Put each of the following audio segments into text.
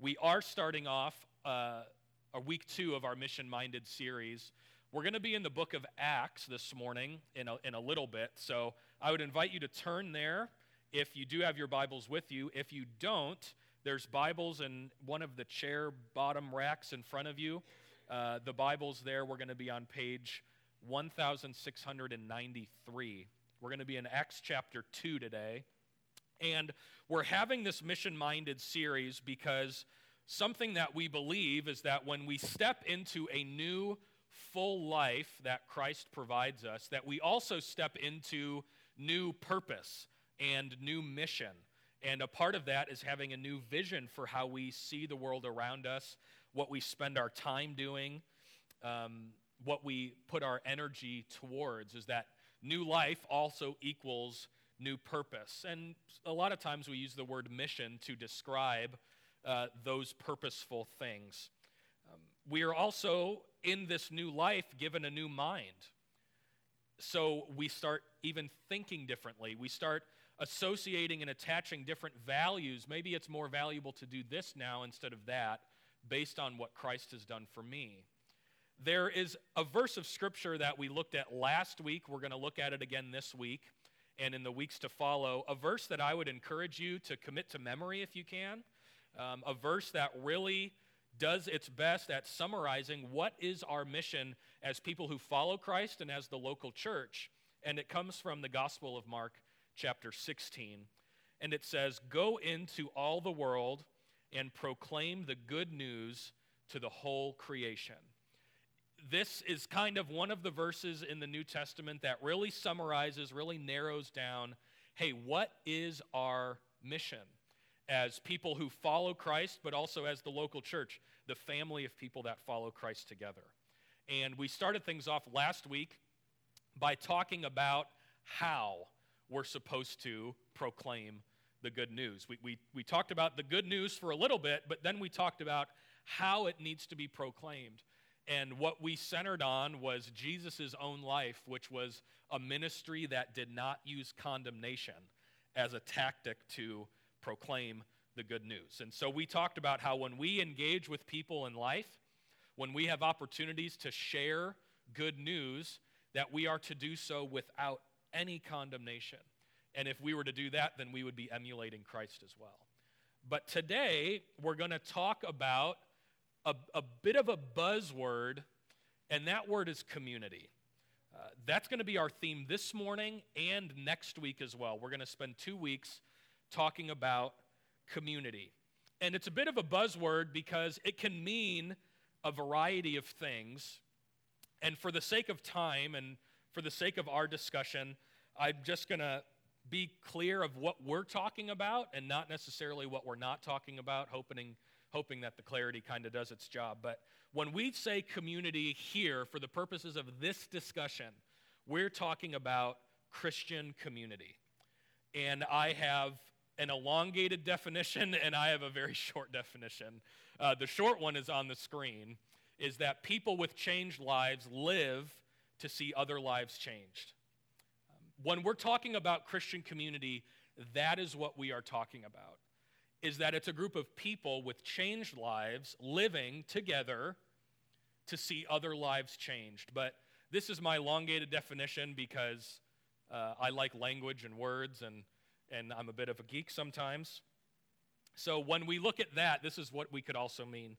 We are starting off uh, a week two of our mission minded series. We're going to be in the book of Acts this morning in a, in a little bit. So I would invite you to turn there if you do have your Bibles with you. If you don't, there's Bibles in one of the chair bottom racks in front of you. Uh, the Bibles there, we're going to be on page 1693. We're going to be in Acts chapter 2 today. And we're having this mission minded series because something that we believe is that when we step into a new full life that Christ provides us, that we also step into new purpose and new mission. And a part of that is having a new vision for how we see the world around us, what we spend our time doing, um, what we put our energy towards. Is that new life also equals new purpose. And a lot of times we use the word mission to describe uh, those purposeful things. Um, we are also, in this new life, given a new mind. So we start even thinking differently. We start associating and attaching different values. Maybe it's more valuable to do this now instead of that, based on what Christ has done for me. There is a verse of scripture that we looked at last week. We're going to look at it again this week and in the weeks to follow. A verse that I would encourage you to commit to memory if you can. Um, a verse that really does its best at summarizing what is our mission as people who follow Christ and as the local church. And it comes from the Gospel of Mark, chapter 16. And it says, Go into all the world and proclaim the good news to the whole creation this is kind of one of the verses in the New Testament that really summarizes, really narrows down hey, what is our mission as people who follow Christ, but also as the local church, the family of people that follow Christ together? And we started things off last week by talking about how we're supposed to proclaim the good news. We, we, we talked about the good news for a little bit, but then we talked about how it needs to be proclaimed. And what we centered on was Jesus' own life, which was a ministry that did not use condemnation as a tactic to proclaim the good news. And so we talked about how when we engage with people in life, when we have opportunities to share good news, that we are to do so without any condemnation. And if we were to do that, then we would be emulating Christ as well. But today, we're going to talk about a, a bit of a buzzword, and that word is community. Uh, that's going to be our theme this morning and next week as well. We're going to spend two weeks talking about community. And it's a bit of a buzzword because it can mean a variety of things. And for the sake of time and for the sake of our discussion, I'm just going to be clear of what we're talking about and not necessarily what we're not talking about, hoping hoping that the clarity kind of does its job. But when we say community here, for the purposes of this discussion, we're talking about Christian community. And I have an elongated definition and I have a very short definition. Uh, the short one is on the screen is that people with changed lives live to see other lives changed. Um, when we're talking about Christian community, that is what we are talking about is that it's a group of people with changed lives living together to see other lives changed. But this is my elongated definition because uh, I like language and words, and, and I'm a bit of a geek sometimes. So when we look at that, this is what we could also mean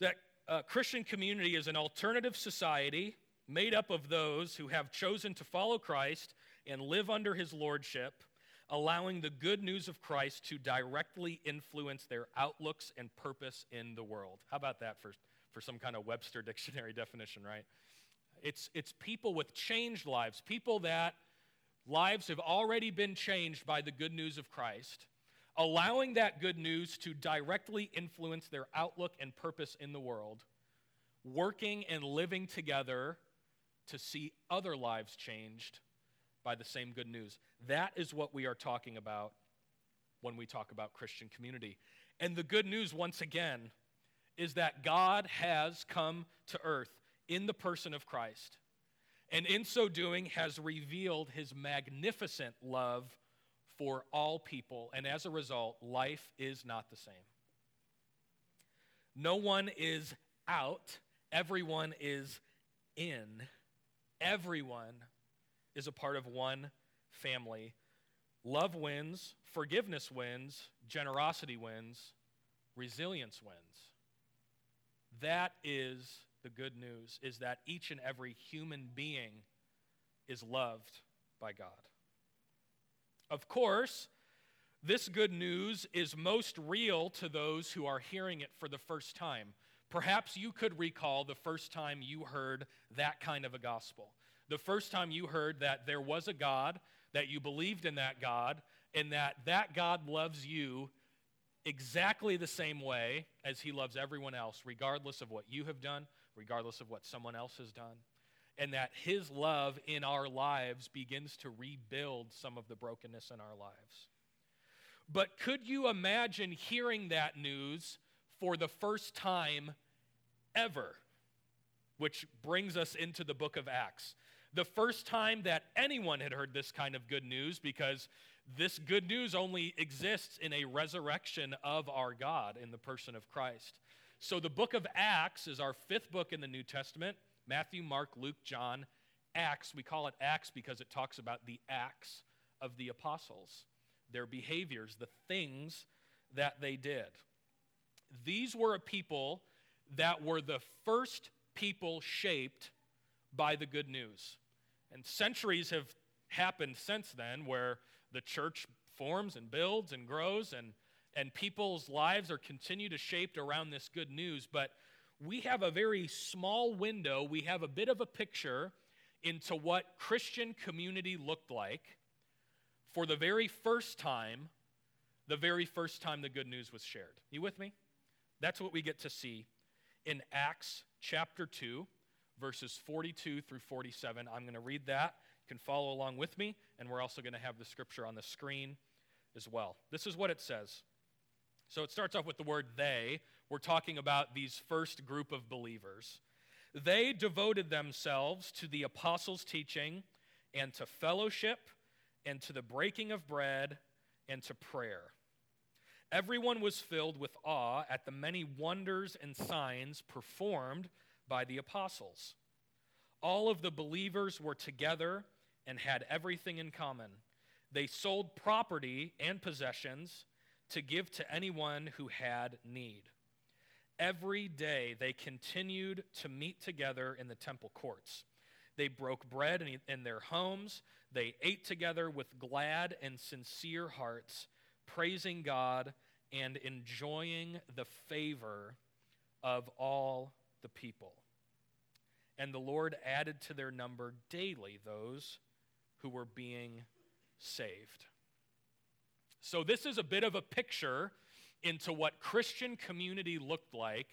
that uh, Christian community is an alternative society made up of those who have chosen to follow Christ and live under his lordship allowing the good news of Christ to directly influence their outlooks and purpose in the world. How about that for, for some kind of Webster dictionary definition, right? It's, it's people with changed lives, people that lives have already been changed by the good news of Christ, allowing that good news to directly influence their outlook and purpose in the world, working and living together to see other lives changed by the same good news. That is what we are talking about when we talk about Christian community. And the good news, once again, is that God has come to earth in the person of Christ. And in so doing, has revealed his magnificent love for all people. And as a result, life is not the same. No one is out, everyone is in. Everyone is a part of one family. Love wins, forgiveness wins, generosity wins, resilience wins. That is the good news is that each and every human being is loved by God. Of course, this good news is most real to those who are hearing it for the first time. Perhaps you could recall the first time you heard that kind of a gospel. The first time you heard that there was a God, that you believed in that God, and that that God loves you exactly the same way as he loves everyone else, regardless of what you have done, regardless of what someone else has done. And that his love in our lives begins to rebuild some of the brokenness in our lives. But could you imagine hearing that news for the first time ever? Which brings us into the book of Acts. The first time that anyone had heard this kind of good news, because this good news only exists in a resurrection of our God in the person of Christ. So the book of Acts is our fifth book in the New Testament Matthew, Mark, Luke, John, Acts. We call it Acts because it talks about the acts of the apostles their behaviors, the things that they did. These were a people that were the first people shaped by the good news. And centuries have happened since then where the church forms and builds and grows and and people's lives are continue to shaped around this good news but we have a very small window we have a bit of a picture into what christian community looked like for the very first time, the very first time the good news was shared. You with me? That's what we get to see in Acts chapter 2, verses 42 through 47. I'm going to read that. You can follow along with me, and we're also going to have the scripture on the screen as well. This is what it says. So it starts off with the word they. We're talking about these first group of believers. They devoted themselves to the apostles' teaching and to fellowship and to the breaking of bread and to prayer. Everyone was filled with awe at the many wonders and signs performed by the apostles. All of the believers were together and had everything in common. They sold property and possessions to give to anyone who had need. Every day they continued to meet together in the temple courts. They broke bread in, their homes. They ate together with glad and sincere hearts, praising God and enjoying the favor of all the people. And the Lord added to their number daily those who were being saved. So, this is a bit of a picture into what Christian community looked like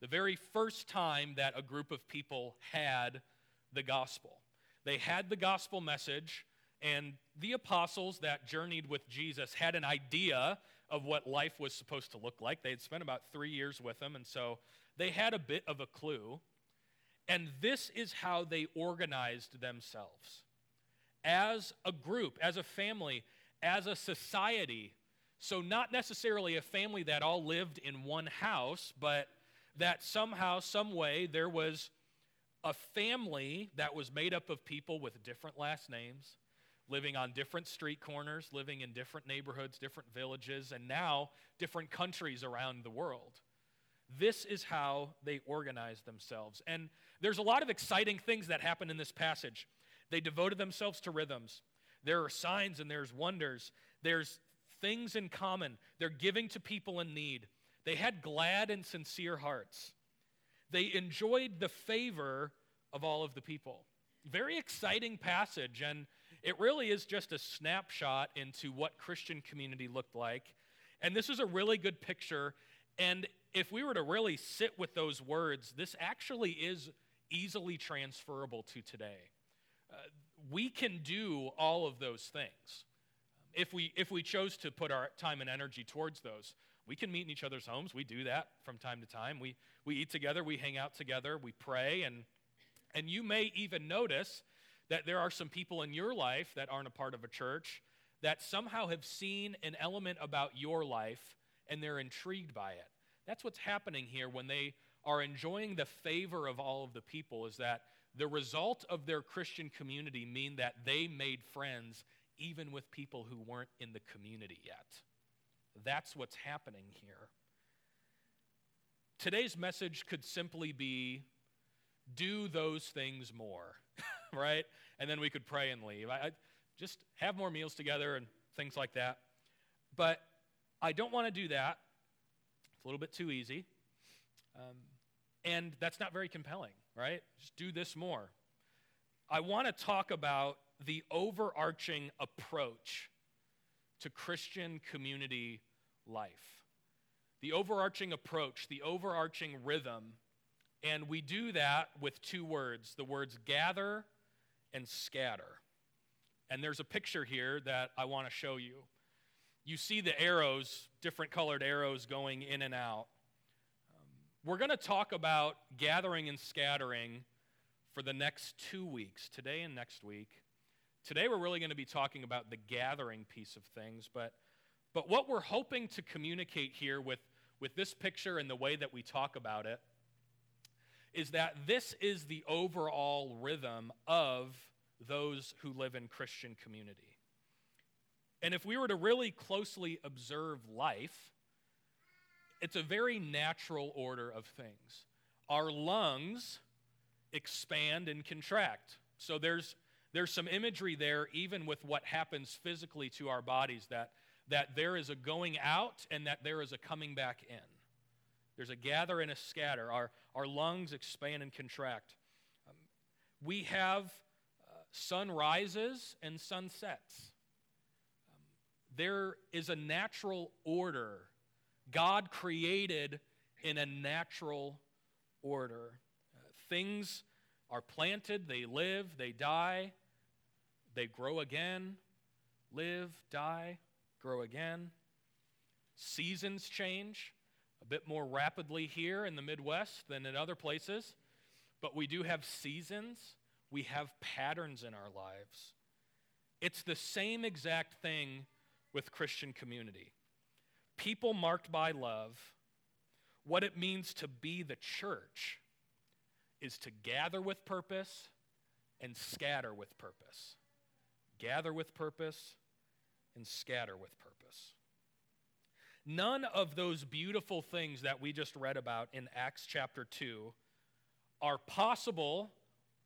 the very first time that a group of people had the gospel. They had the gospel message, and the apostles that journeyed with Jesus had an idea of what life was supposed to look like. They had spent about three years with him, and so they had a bit of a clue. And this is how they organized themselves as a group, as a family, as a society. So, not necessarily a family that all lived in one house, but that somehow, some way, there was a family that was made up of people with different last names, living on different street corners, living in different neighborhoods, different villages, and now different countries around the world. This is how they organized themselves. And there's a lot of exciting things that happen in this passage. They devoted themselves to rhythms. There are signs and there's wonders. There's things in common. They're giving to people in need. They had glad and sincere hearts. They enjoyed the favor of all of the people. Very exciting passage, and it really is just a snapshot into what Christian community looked like. And this is a really good picture. And if we were to really sit with those words, this actually is easily transferable to today. Uh, we can do all of those things if we if we chose to put our time and energy towards those we can meet in each other's homes. We do that from time to time. We, we eat together, we hang out together, we pray, and, and you may even notice that there are some people in your life that aren't a part of a church that somehow have seen an element about your life and they're intrigued by it. That's what's happening here when they are enjoying the favor of all of the people, is that the result of their Christian community mean that they made friends even with people who weren't in the community yet. That's what's happening here. Today's message could simply be do those things more, right? And then we could pray and leave. I, I, just have more meals together and things like that. But I don't want to do that. It's a little bit too easy. Um, and that's not very compelling, right? Just do this more. I want to talk about the overarching approach to Christian community life. The overarching approach, the overarching rhythm. And we do that with two words the words gather and scatter. And there's a picture here that I want to show you. You see the arrows, different colored arrows going in and out. Um, we're going to talk about gathering and scattering for the next two weeks, today and next week. Today, we're really going to be talking about the gathering piece of things, but, but what we're hoping to communicate here with, with this picture and the way that we talk about it is that this is the overall rhythm of those who live in Christian community. And if we were to really closely observe life, it's a very natural order of things. Our lungs expand and contract. So there's, there's some imagery there, even with what happens physically to our bodies, that, that there is a going out and that there is a coming back in. There's a gather and a scatter. Our, our lungs expand and contract. Um, we have uh, sun rises and sun sets. Um, there is a natural order. God created in a natural order. Things are planted, they live, they die, they grow again, live, die, grow again. Seasons change a bit more rapidly here in the Midwest than in other places, but we do have seasons, we have patterns in our lives. It's the same exact thing with Christian community. People marked by love, what it means to be the church is to gather with purpose and scatter with purpose. Gather with purpose and scatter with purpose. None of those beautiful things that we just read about in Acts chapter 2 are possible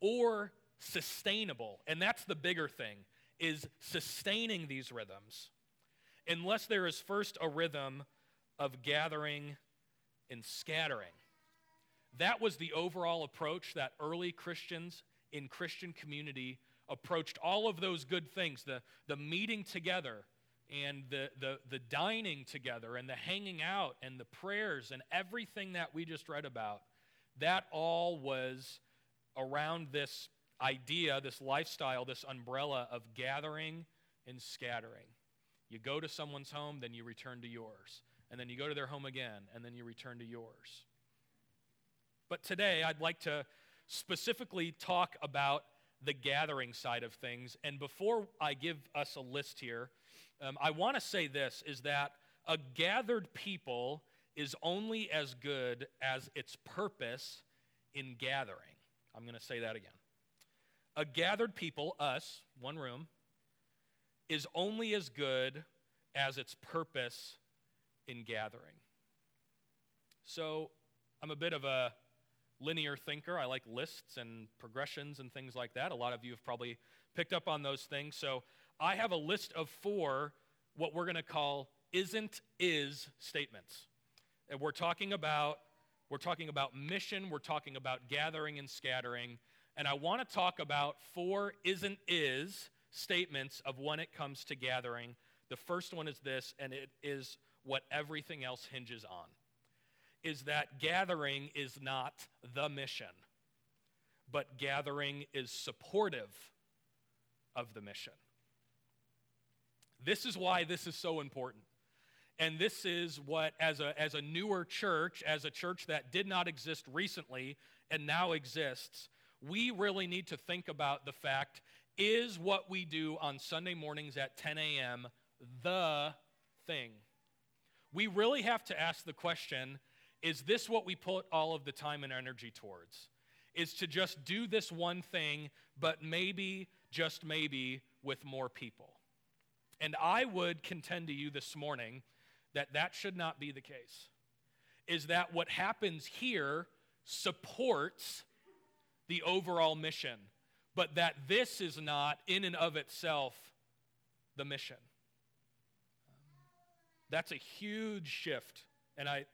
or sustainable. And that's the bigger thing is sustaining these rhythms unless there is first a rhythm of gathering and scattering. That was the overall approach that early Christians in Christian community approached all of those good things the, the meeting together and the, the, the dining together and the hanging out and the prayers and everything that we just read about. That all was around this idea, this lifestyle, this umbrella of gathering and scattering. You go to someone's home, then you return to yours. And then you go to their home again, and then you return to yours. But today, I'd like to specifically talk about the gathering side of things. And before I give us a list here, um, I want to say this is that a gathered people is only as good as its purpose in gathering. I'm going to say that again. A gathered people, us, one room, is only as good as its purpose in gathering. So I'm a bit of a linear thinker. I like lists and progressions and things like that. A lot of you have probably picked up on those things. So I have a list of four what we're going to call isn't is statements. And we're talking about we're talking about mission, we're talking about gathering and scattering, and I want to talk about four isn't is statements of when it comes to gathering. The first one is this and it is what everything else hinges on. Is that gathering is not the mission, but gathering is supportive of the mission. This is why this is so important. And this is what, as a, as a newer church, as a church that did not exist recently and now exists, we really need to think about the fact is what we do on Sunday mornings at 10 a.m. the thing? We really have to ask the question is this what we put all of the time and energy towards? Is to just do this one thing, but maybe, just maybe, with more people. And I would contend to you this morning that that should not be the case. Is that what happens here supports the overall mission, but that this is not, in and of itself, the mission. That's a huge shift. And I,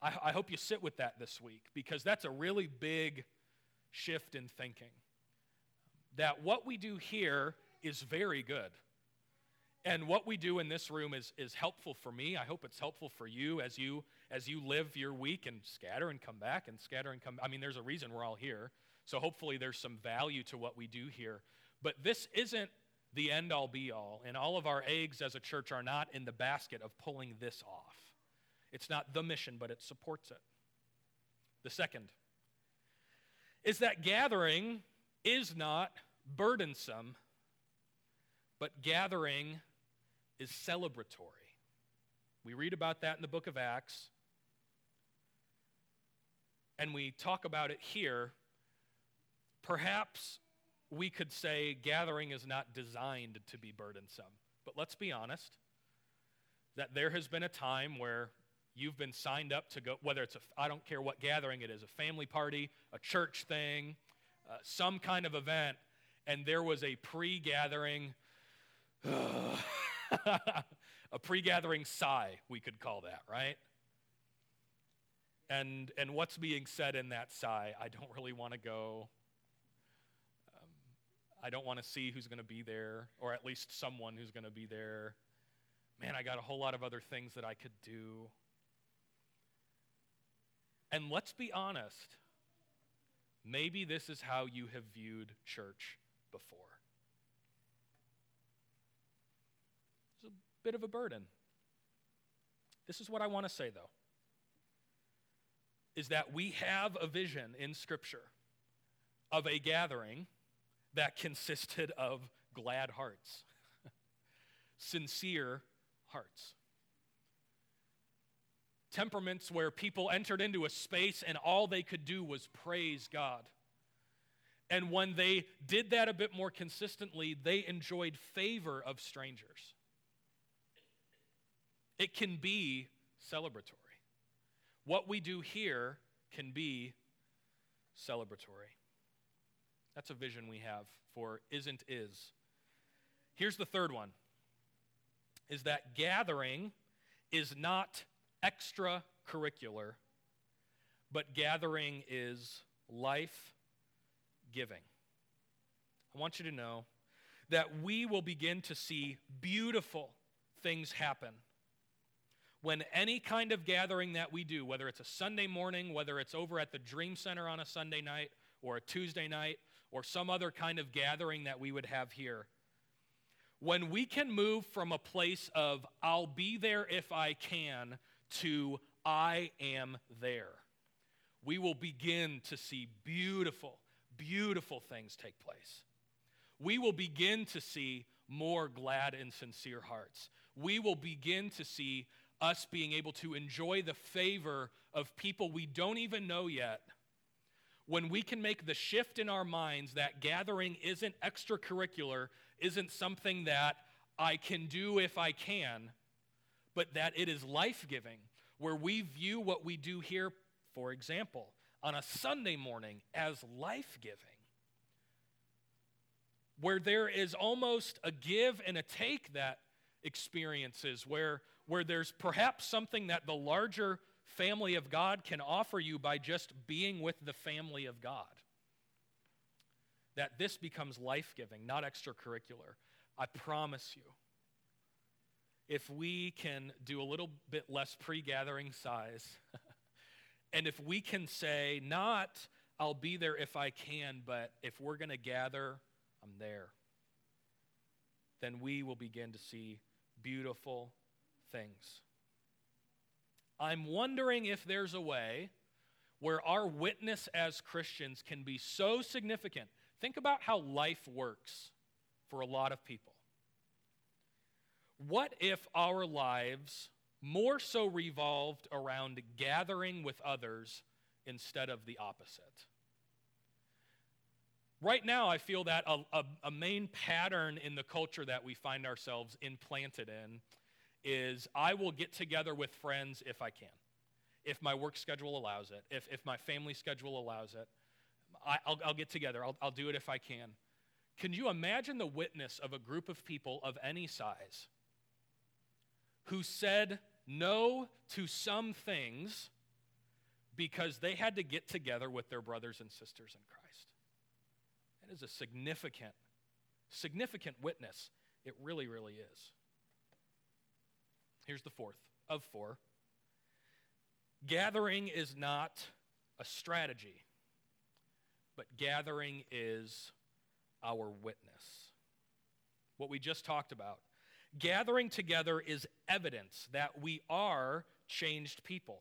I, I, hope you sit with that this week because that's a really big shift in thinking. That what we do here is very good. And what we do in this room is, is helpful for me. I hope it's helpful for you as you as you live your week and scatter and come back and scatter and come. I mean, there's a reason we're all here. So hopefully there's some value to what we do here. But this isn't the end all be all. And all of our eggs as a church are not in the basket of pulling this off. It's not the mission, but it supports it. The second is that gathering is not burdensome, but gathering is celebratory. We read about that in the book of Acts, and we talk about it here. Perhaps we could say gathering is not designed to be burdensome. But let's be honest that there has been a time where you've been signed up to go, whether it's a, I don't care what gathering it is, a family party, a church thing, uh, some kind of event, and there was a pre gathering, a pre gathering sigh, we could call that, right? And, and what's being said in that sigh? I don't really want to go. I don't want to see who's going to be there, or at least someone who's going to be there. Man, I got a whole lot of other things that I could do. And let's be honest, maybe this is how you have viewed church before. It's a bit of a burden. This is what I want to say, though is that we have a vision in Scripture of a gathering that consisted of glad hearts, sincere hearts. Temperaments where people entered into a space and all they could do was praise God. And when they did that a bit more consistently, they enjoyed favor of strangers. It can be celebratory. What we do here can be celebratory. That's a vision we have for isn't is. Here's the third one is that gathering is not extracurricular, but gathering is life giving. I want you to know that we will begin to see beautiful things happen when any kind of gathering that we do, whether it's a Sunday morning, whether it's over at the Dream Center on a Sunday night or a Tuesday night, or some other kind of gathering that we would have here, when we can move from a place of I'll be there if I can to I am there, we will begin to see beautiful, beautiful things take place. We will begin to see more glad and sincere hearts. We will begin to see us being able to enjoy the favor of people we don't even know yet, when we can make the shift in our minds that gathering isn't extracurricular, isn't something that I can do if I can, but that it is life giving, where we view what we do here, for example, on a Sunday morning as life giving, where there is almost a give and a take that experiences, where where there's perhaps something that the larger family of God can offer you by just being with the family of God. That this becomes life giving, not extracurricular. I promise you. If we can do a little bit less pre gathering sighs, and if we can say, not, I'll be there if I can, but if we're going to gather, I'm there, then we will begin to see beautiful things. I'm wondering if there's a way where our witness as Christians can be so significant. Think about how life works for a lot of people. What if our lives more so revolved around gathering with others instead of the opposite. Right now, I feel that a, a, a, main pattern in the culture that we find ourselves implanted in is I will get together with friends if I can, if my work schedule allows it, if, if my family schedule allows it. I, will I'll get together, I'll, I'll do it if I can. Can you imagine the witness of a group of people of any size who said no to some things because they had to get together with their brothers and sisters in Christ? That is a significant, significant witness. It really, really is. Here's the fourth of four gathering is not a strategy, but gathering is our witness. What we just talked about. Gathering together is evidence that we are changed people.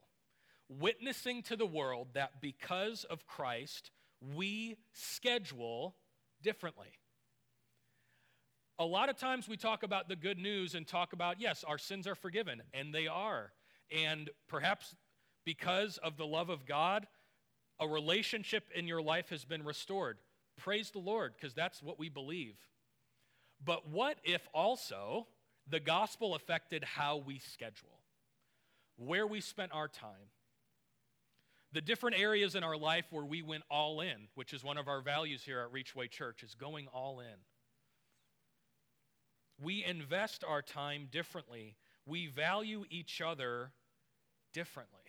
Witnessing to the world that because of Christ, we schedule differently. A lot of times we talk about the good news and talk about, yes, our sins are forgiven, and they are. And perhaps because of the love of God, a relationship in your life has been restored. Praise the Lord, because that's what we believe. But what if also the gospel affected how we schedule, where we spent our time, the different areas in our life where we went all in, which is one of our values here at Reachway Church, is going all in. We invest our time differently. We value each other differently.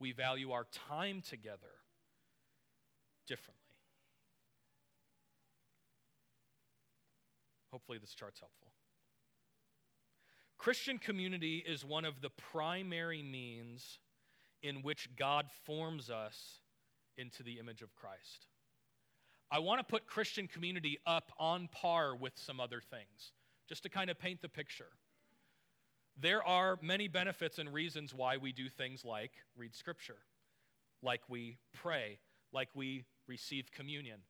We value our time together differently. Hopefully, this chart's helpful. Christian community is one of the primary means in which God forms us into the image of Christ. I want to put Christian community up on par with some other things, just to kind of paint the picture. There are many benefits and reasons why we do things like read Scripture, like we pray, like we receive communion.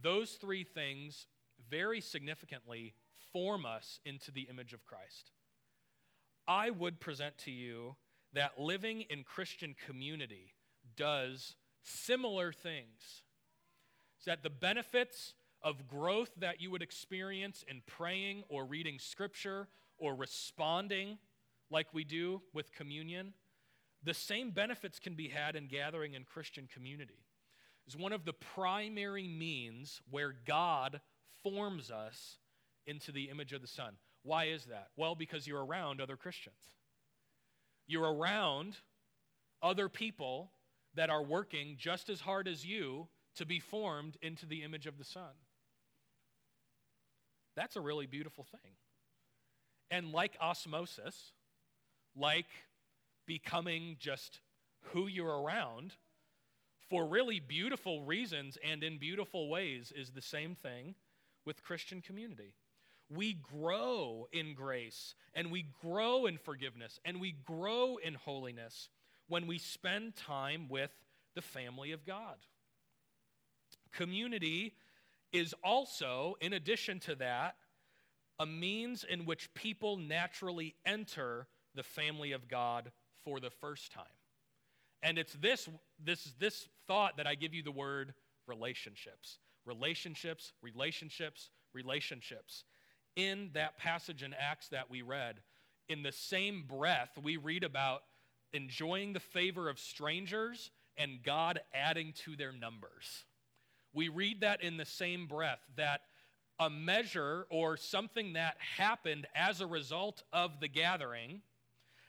Those three things very significantly form us into the image of Christ. I would present to you that living in Christian community does similar things. That the benefits of growth that you would experience in praying or reading scripture or responding like we do with communion, the same benefits can be had in gathering in Christian community. Is one of the primary means where God forms us into the image of the Son. Why is that? Well, because you're around other Christians. You're around other people that are working just as hard as you to be formed into the image of the Son. That's a really beautiful thing. And like osmosis, like becoming just who you're around for really beautiful reasons and in beautiful ways is the same thing with Christian community we grow in grace and we grow in forgiveness and we grow in holiness when we spend time with the family of God. Community is also, in addition to that, a means in which people naturally enter the family of God for the first time. And it's this, this, this thought that I give you the word relationships. Relationships, relationships, relationships in that passage in Acts that we read, in the same breath, we read about enjoying the favor of strangers and God adding to their numbers. We read that in the same breath that a measure or something that happened as a result of the gathering,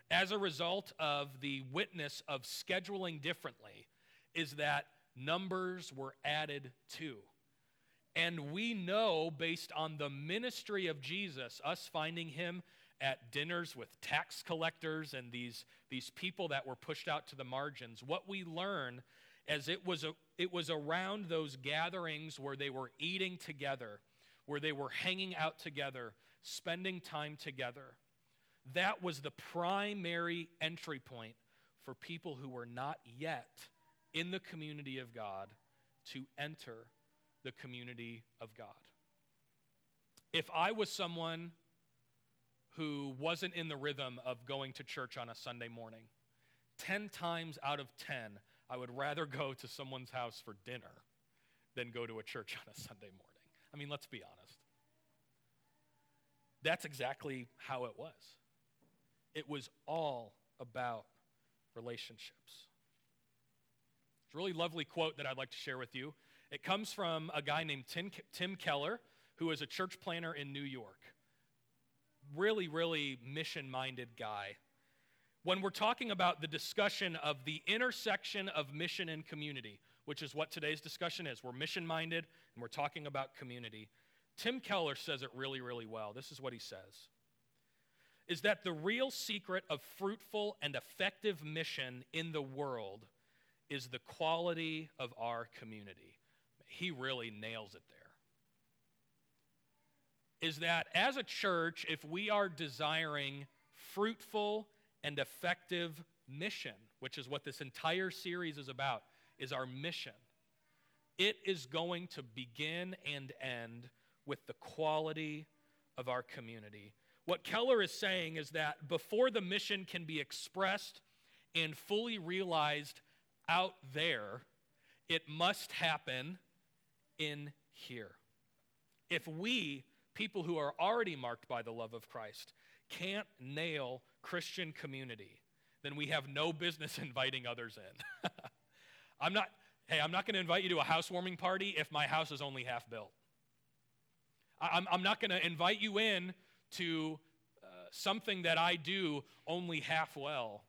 as a result of the witness of scheduling differently, is that numbers were added to. And we know, based on the ministry of Jesus, us finding him at dinners with tax collectors and these, these people that were pushed out to the margins, what we learn as it was, a, it was around those gatherings where they were eating together, where they were hanging out together, spending time together. That was the primary entry point for people who were not yet in the community of God to enter the community of God. If I was someone who wasn't in the rhythm of going to church on a Sunday morning. 10 times out of 10, I would rather go to someone's house for dinner than go to a church on a Sunday morning. I mean, let's be honest. That's exactly how it was. It was all about relationships. It's a really lovely quote that I'd like to share with you. It comes from a guy named Tim, Tim Keller, who is a church planter in New York. Really, really mission minded guy. When we're talking about the discussion of the intersection of mission and community, which is what today's discussion is, we're mission minded and we're talking about community. Tim Keller says it really, really well. This is what he says is that the real secret of fruitful and effective mission in the world is the quality of our community. He really nails it there. Is that as a church, if we are desiring fruitful and effective mission, which is what this entire series is about, is our mission. It is going to begin and end with the quality of our community. What Keller is saying is that before the mission can be expressed and fully realized out there, it must happen in here. If we, people who are already marked by the love of Christ, can't nail Christian community, then we have no business inviting others in. I'm not, hey, I'm not going to invite you to a housewarming party if my house is only half built. I'm, I'm not going to invite you in to uh, something that I do only half well.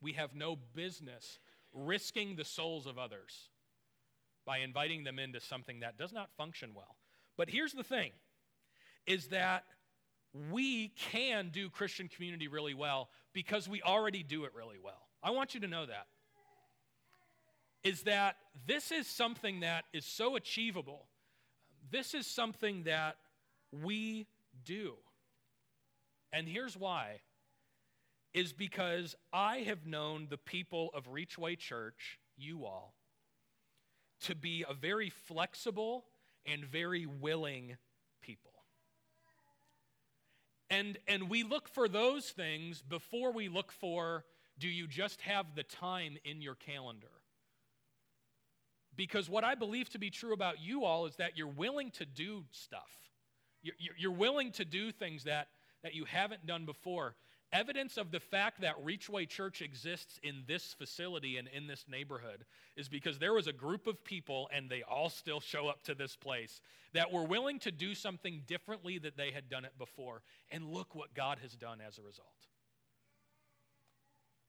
We have no business risking the souls of others by inviting them into something that does not function well. But here's the thing is that we can do Christian community really well because we already do it really well. I want you to know that. Is that this is something that is so achievable this is something that we do. And here's why is because I have known the people of Reachway Church, you all, to be a very flexible and very willing people. And, and we look for those things before we look for do you just have the time in your calendar? Because what I believe to be true about you all is that you're willing to do stuff. You're, you're willing to do things that, that you haven't done before. Evidence of the fact that Reachway Church exists in this facility and in this neighborhood is because there was a group of people, and they all still show up to this place, that were willing to do something differently that they had done it before. And look what God has done as a result.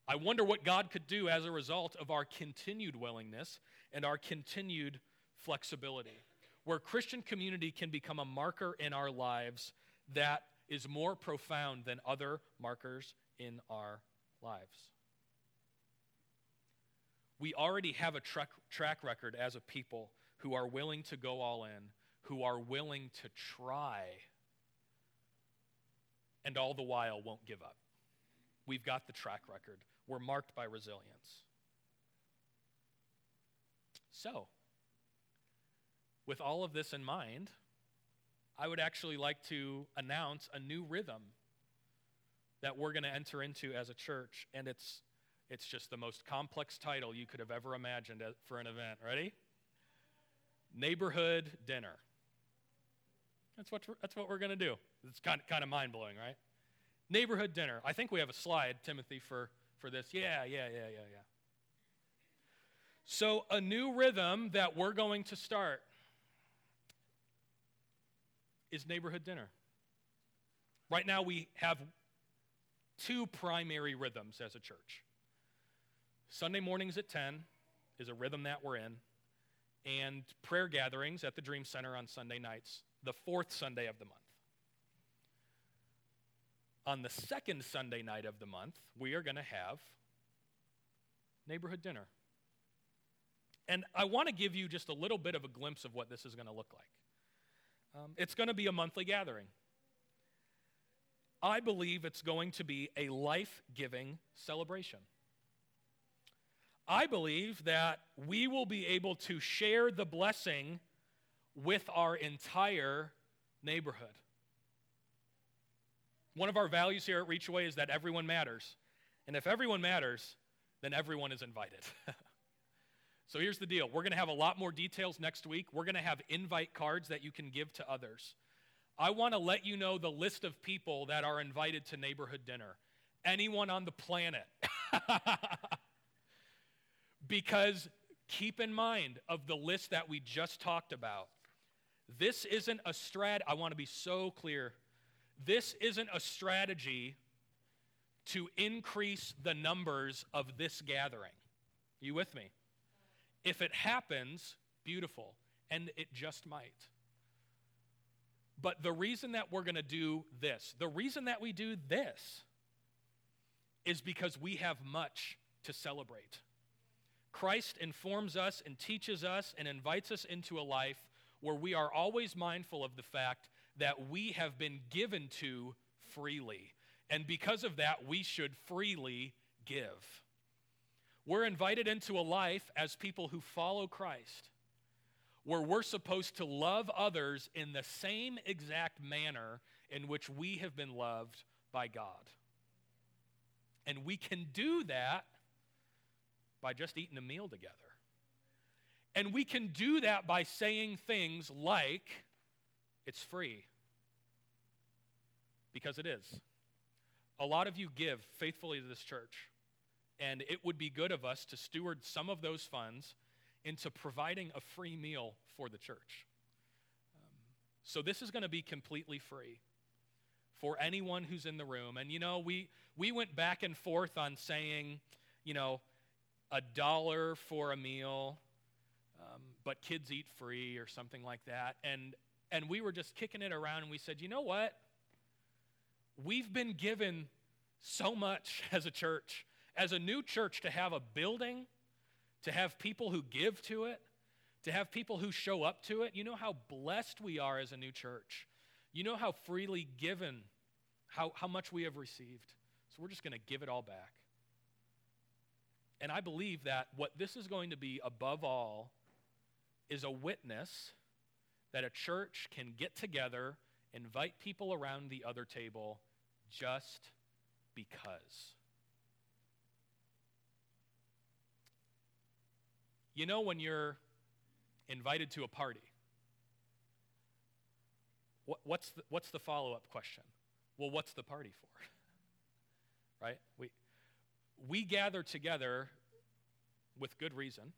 I wonder what God could do as a result of our continued willingness and our continued flexibility, where Christian community can become a marker in our lives that is more profound than other markers in our lives. We already have a track, track record as a people who are willing to go all in, who are willing to try, and all the while won't give up. We've got the track record. We're marked by resilience. So, with all of this in mind, I would actually like to announce a new rhythm that we're going to enter into as a church, and it's it's just the most complex title you could have ever imagined for an event. Ready? Neighborhood dinner. That's what that's what we're going to do. It's kind of, kind of mind blowing, right? Neighborhood dinner. I think we have a slide, Timothy, for for this. Yeah, yeah, yeah, yeah, yeah. So, a new rhythm that we're going to start is neighborhood dinner. Right now, we have two primary rhythms as a church. Sunday mornings at 10 is a rhythm that we're in, and prayer gatherings at the Dream Center on Sunday nights, the fourth Sunday of the month. On the second Sunday night of the month, we are going to have neighborhood dinner. And I want to give you just a little bit of a glimpse of what this is going to look like. Um, it's going to be a monthly gathering. I believe it's going to be a life giving celebration. I believe that we will be able to share the blessing with our entire neighborhood. One of our values here at Reachway is that everyone matters. And if everyone matters, then everyone is invited. so here's the deal we're going to have a lot more details next week. We're going to have invite cards that you can give to others. I want to let you know the list of people that are invited to neighborhood dinner. Anyone on the planet. because keep in mind of the list that we just talked about. This isn't a strat I want to be so clear. This isn't a strategy to increase the numbers of this gathering. You with me? If it happens, beautiful, and it just might. But the reason that we're going to do this, the reason that we do this, is because we have much to celebrate. Christ informs us and teaches us and invites us into a life where we are always mindful of the fact that we have been given to freely. And because of that, we should freely give. We're invited into a life as people who follow Christ where we're supposed to love others in the same exact manner in which we have been loved by God. And we can do that by just eating a meal together. And we can do that by saying things like, it's free. Because it is. A lot of you give faithfully to this church, and it would be good of us to steward some of those funds into providing a free meal for the church. Um, so this is going to be completely free for anyone who's in the room. And you know, we we went back and forth on saying, you know, a dollar for a meal, um, but kids eat free or something like that. And and we were just kicking it around, and we said, you know what? We've been given so much as a church, as a new church, to have a building to have people who give to it, to have people who show up to it. You know how blessed we are as a new church. You know how freely given, how, how much we have received. So we're just going to give it all back. And I believe that what this is going to be above all is a witness that a church can get together, invite people around the other table just because. You know, when you're invited to a party, what, what's the, what's the follow up question? Well, what's the party for? right? We, we gather together with good reason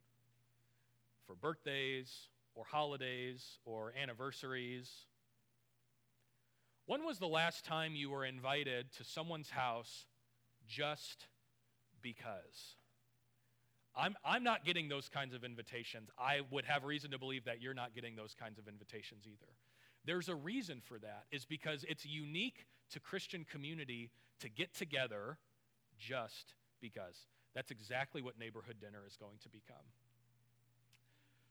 for birthdays or holidays or anniversaries. When was the last time you were invited to someone's house just because? I'm, I'm not getting those kinds of invitations. I would have reason to believe that you're not getting those kinds of invitations either. There's a reason for that, is because it's unique to Christian community to get together just because. That's exactly what neighborhood dinner is going to become.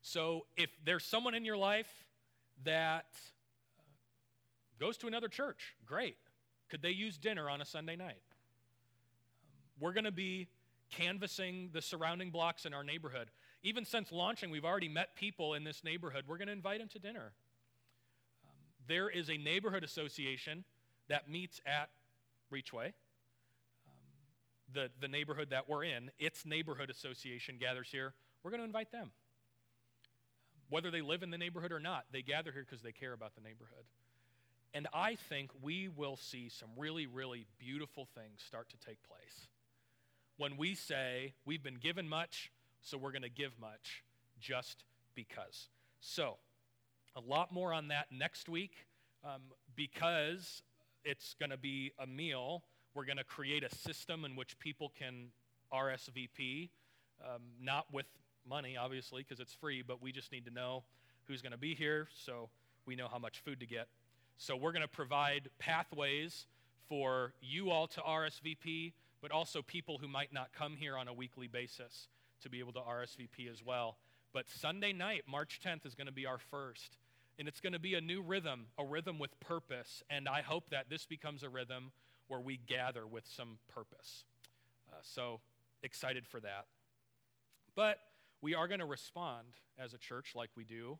So if there's someone in your life that uh, goes to another church, great. Could they use dinner on a Sunday night? We're going to be canvassing the surrounding blocks in our neighborhood. Even since launching, we've already met people in this neighborhood. We're going to invite them to dinner. Um, there is a neighborhood association that meets at Reachway. Um, the, the neighborhood that we're in, its neighborhood association gathers here. We're going to invite them. Whether they live in the neighborhood or not, they gather here because they care about the neighborhood. And I think we will see some really, really beautiful things start to take place when we say we've been given much, so we're going to give much just because. So, a lot more on that next week um, because it's going to be a meal. We're going to create a system in which people can RSVP, um, not with money, obviously, because it's free, but we just need to know who's going to be here so we know how much food to get. So, we're going to provide pathways for you all to RSVP but also people who might not come here on a weekly basis to be able to RSVP as well. But Sunday night, March 10th, is going to be our first. And it's going to be a new rhythm, a rhythm with purpose. And I hope that this becomes a rhythm where we gather with some purpose. Uh, so excited for that. But we are going to respond as a church like we do